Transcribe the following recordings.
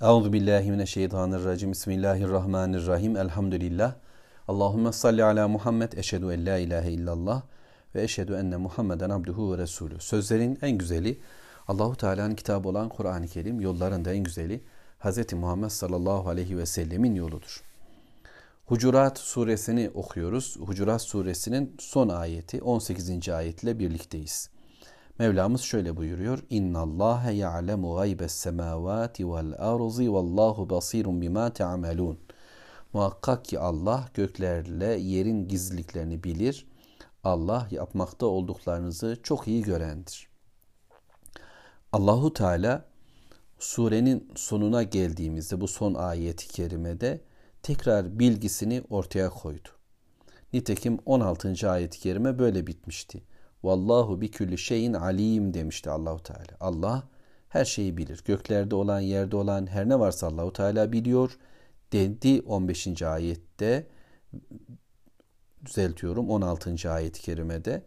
Euzu billahi mineşşeytanirracim. Bismillahirrahmanirrahim. Elhamdülillah. Allahumme salli ala Muhammed. Eşhedü en la ilahe illallah ve eşhedü enne Muhammeden abduhu ve resulü. Sözlerin en güzeli Allahu Teala'nın kitabı olan Kur'an-ı Kerim, yolların da en güzeli Hz. Muhammed sallallahu aleyhi ve sellemin yoludur. Hucurat suresini okuyoruz. Hucurat suresinin son ayeti 18. ayetle birlikteyiz. Mevlamız şöyle buyuruyor. İnna Allah ya'lemu gaybes semavati vel arzi vallahu basirun bima ta'malun. Muhakkak ki Allah göklerle yerin gizliliklerini bilir. Allah yapmakta olduklarınızı çok iyi görendir. Allahu Teala surenin sonuna geldiğimizde bu son ayeti kerimede tekrar bilgisini ortaya koydu. Nitekim 16. ayet-i kerime böyle bitmişti. Vallahu bi külli şeyin alim demişti Allahu Teala. Allah her şeyi bilir. Göklerde olan, yerde olan her ne varsa Allahu Teala biliyor dedi 15. ayette düzeltiyorum 16. ayet-i kerimede.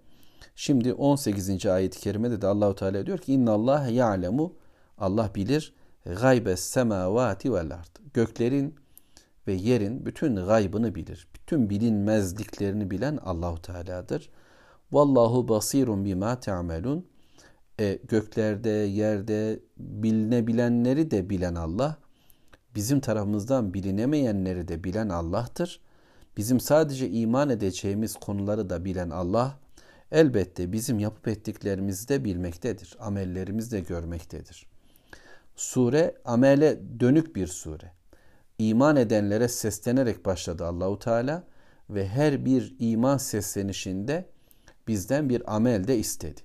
Şimdi 18. ayet-i kerimede de Allahu Teala diyor ki inna Allah ya'lemu Allah bilir gaybes semavati vel ard. Göklerin ve yerin bütün gaybını bilir. Bütün bilinmezliklerini bilen Allahu Teala'dır. Vallahu basirun bima ta'melun. E, göklerde, yerde bilinebilenleri de bilen Allah, bizim tarafımızdan bilinemeyenleri de bilen Allah'tır. Bizim sadece iman edeceğimiz konuları da bilen Allah, elbette bizim yapıp ettiklerimizi de bilmektedir. Amellerimizi de görmektedir. Sure amele dönük bir sure. İman edenlere seslenerek başladı Allahu Teala ve her bir iman seslenişinde bizden bir amel de istedi.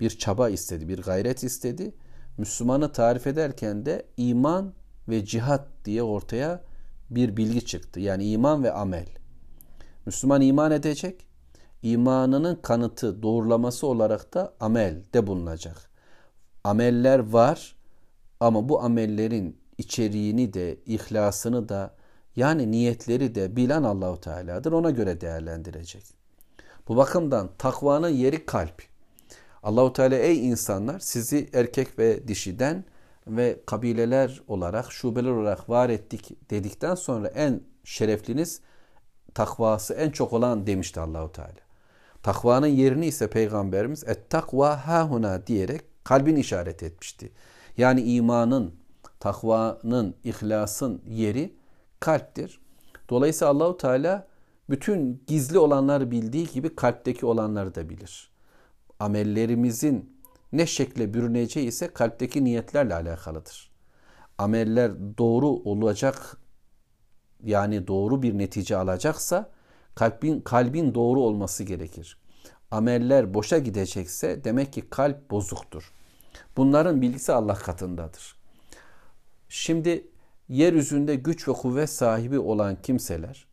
Bir çaba istedi, bir gayret istedi. Müslümanı tarif ederken de iman ve cihat diye ortaya bir bilgi çıktı. Yani iman ve amel. Müslüman iman edecek. İmanının kanıtı, doğrulaması olarak da amel de bulunacak. Ameller var ama bu amellerin içeriğini de, ihlasını da yani niyetleri de bilen Allahu Teala'dır. Ona göre değerlendirecek. Bu bakımdan takvanın yeri kalp. Allahu Teala ey insanlar sizi erkek ve dişiden ve kabileler olarak, şubeler olarak var ettik dedikten sonra en şerefliniz takvası en çok olan demişti Allahu Teala. Takvanın yerini ise peygamberimiz et takva hahuna diyerek kalbin işaret etmişti. Yani imanın, takvanın, ihlasın yeri kalptir. Dolayısıyla Allahu Teala bütün gizli olanları bildiği gibi kalpteki olanları da bilir. Amellerimizin ne şekle bürüneceği ise kalpteki niyetlerle alakalıdır. Ameller doğru olacak yani doğru bir netice alacaksa kalbin kalbin doğru olması gerekir. Ameller boşa gidecekse demek ki kalp bozuktur. Bunların bilgisi Allah katındadır. Şimdi yeryüzünde güç ve kuvvet sahibi olan kimseler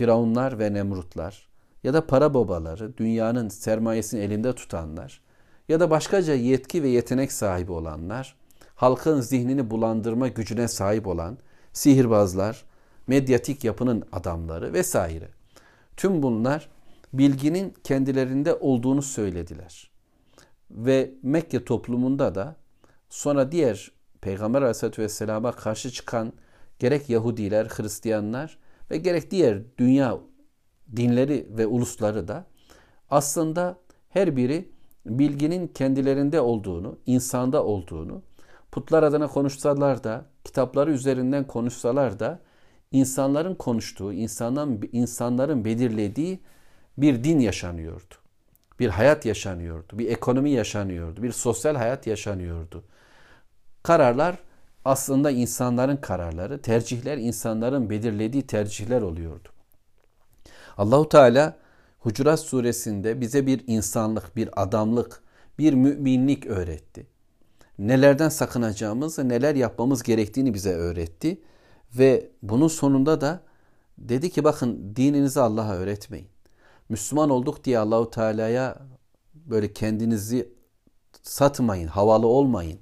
Firavunlar ve Nemrutlar ya da para babaları, dünyanın sermayesini elinde tutanlar ya da başkaca yetki ve yetenek sahibi olanlar, halkın zihnini bulandırma gücüne sahip olan sihirbazlar, medyatik yapının adamları vesaire. Tüm bunlar bilginin kendilerinde olduğunu söylediler. Ve Mekke toplumunda da sonra diğer Peygamber Aleyhisselatü Vesselam'a karşı çıkan gerek Yahudiler, Hristiyanlar ve gerek diğer dünya dinleri ve ulusları da aslında her biri bilginin kendilerinde olduğunu, insanda olduğunu, putlar adına konuşsalar da, kitapları üzerinden konuşsalar da insanların konuştuğu, insanların, insanların belirlediği bir din yaşanıyordu. Bir hayat yaşanıyordu, bir ekonomi yaşanıyordu, bir sosyal hayat yaşanıyordu. Kararlar aslında insanların kararları, tercihler insanların belirlediği tercihler oluyordu. Allahu Teala Hucurat suresinde bize bir insanlık, bir adamlık, bir müminlik öğretti. Nelerden sakınacağımızı, neler yapmamız gerektiğini bize öğretti ve bunun sonunda da dedi ki bakın dininizi Allah'a öğretmeyin. Müslüman olduk diye Allahu Teala'ya böyle kendinizi satmayın, havalı olmayın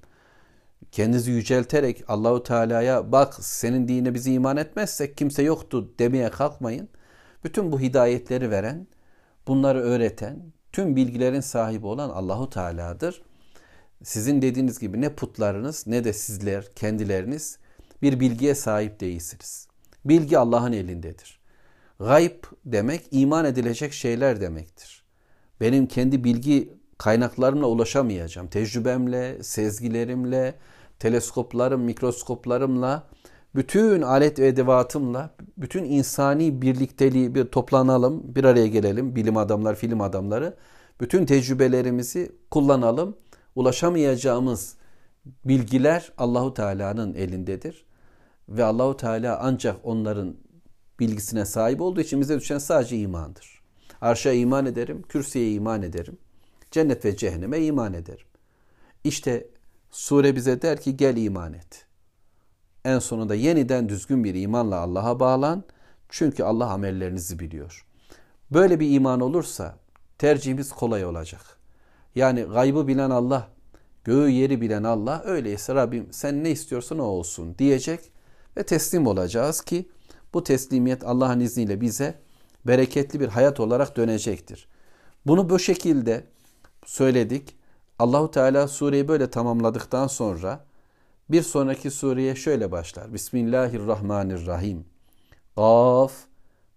kendinizi yücelterek Allahu Teala'ya bak senin dine bizi iman etmezsek kimse yoktu demeye kalkmayın. Bütün bu hidayetleri veren, bunları öğreten, tüm bilgilerin sahibi olan Allahu Teala'dır. Sizin dediğiniz gibi ne putlarınız ne de sizler kendileriniz bir bilgiye sahip değilsiniz. Bilgi Allah'ın elindedir. Gayb demek iman edilecek şeyler demektir. Benim kendi bilgi kaynaklarımla ulaşamayacağım. Tecrübemle, sezgilerimle, teleskoplarım, mikroskoplarımla, bütün alet ve edevatımla, bütün insani birlikteliği bir toplanalım, bir araya gelelim, bilim adamlar, film adamları. Bütün tecrübelerimizi kullanalım. Ulaşamayacağımız bilgiler Allahu Teala'nın elindedir ve Allahu Teala ancak onların bilgisine sahip olduğu için bize düşen sadece imandır. Arşa iman ederim, kürsüye iman ederim. Cennet ve cehenneme iman ederim. İşte sure bize der ki gel iman et. En sonunda yeniden düzgün bir imanla Allah'a bağlan. Çünkü Allah amellerinizi biliyor. Böyle bir iman olursa tercihimiz kolay olacak. Yani gaybı bilen Allah, göğü yeri bilen Allah öyleyse Rabbim sen ne istiyorsan o olsun diyecek ve teslim olacağız ki bu teslimiyet Allah'ın izniyle bize bereketli bir hayat olarak dönecektir. Bunu bu şekilde söyledik. Allahu Teala sureyi böyle tamamladıktan sonra bir sonraki sureye şöyle başlar. Bismillahirrahmanirrahim. Qaf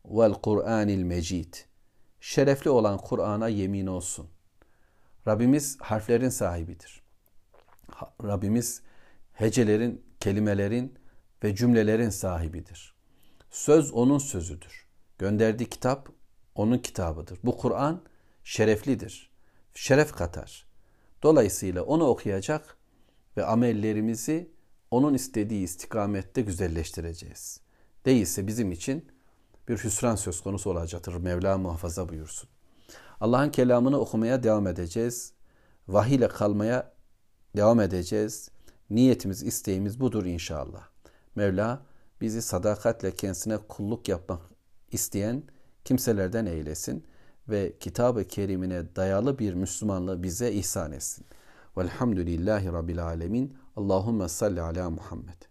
vel Kur'anil Mecid. Şerefli olan Kur'an'a yemin olsun. Rabbimiz harflerin sahibidir. Rabbimiz hecelerin, kelimelerin ve cümlelerin sahibidir. Söz onun sözüdür. Gönderdiği kitap onun kitabıdır. Bu Kur'an şereflidir. Şeref katar. Dolayısıyla onu okuyacak ve amellerimizi onun istediği istikamette güzelleştireceğiz. Değilse bizim için bir hüsran söz konusu olacaktır. Mevla muhafaza buyursun. Allah'ın kelamını okumaya devam edeceğiz. Vahiy ile kalmaya devam edeceğiz. Niyetimiz, isteğimiz budur inşallah. Mevla bizi sadakatle kendisine kulluk yapmak isteyen kimselerden eylesin ve kitab-ı kerimine dayalı bir Müslümanlığı bize ihsan etsin. Velhamdülillahi Rabbil Alemin. Allahümme salli ala Muhammed.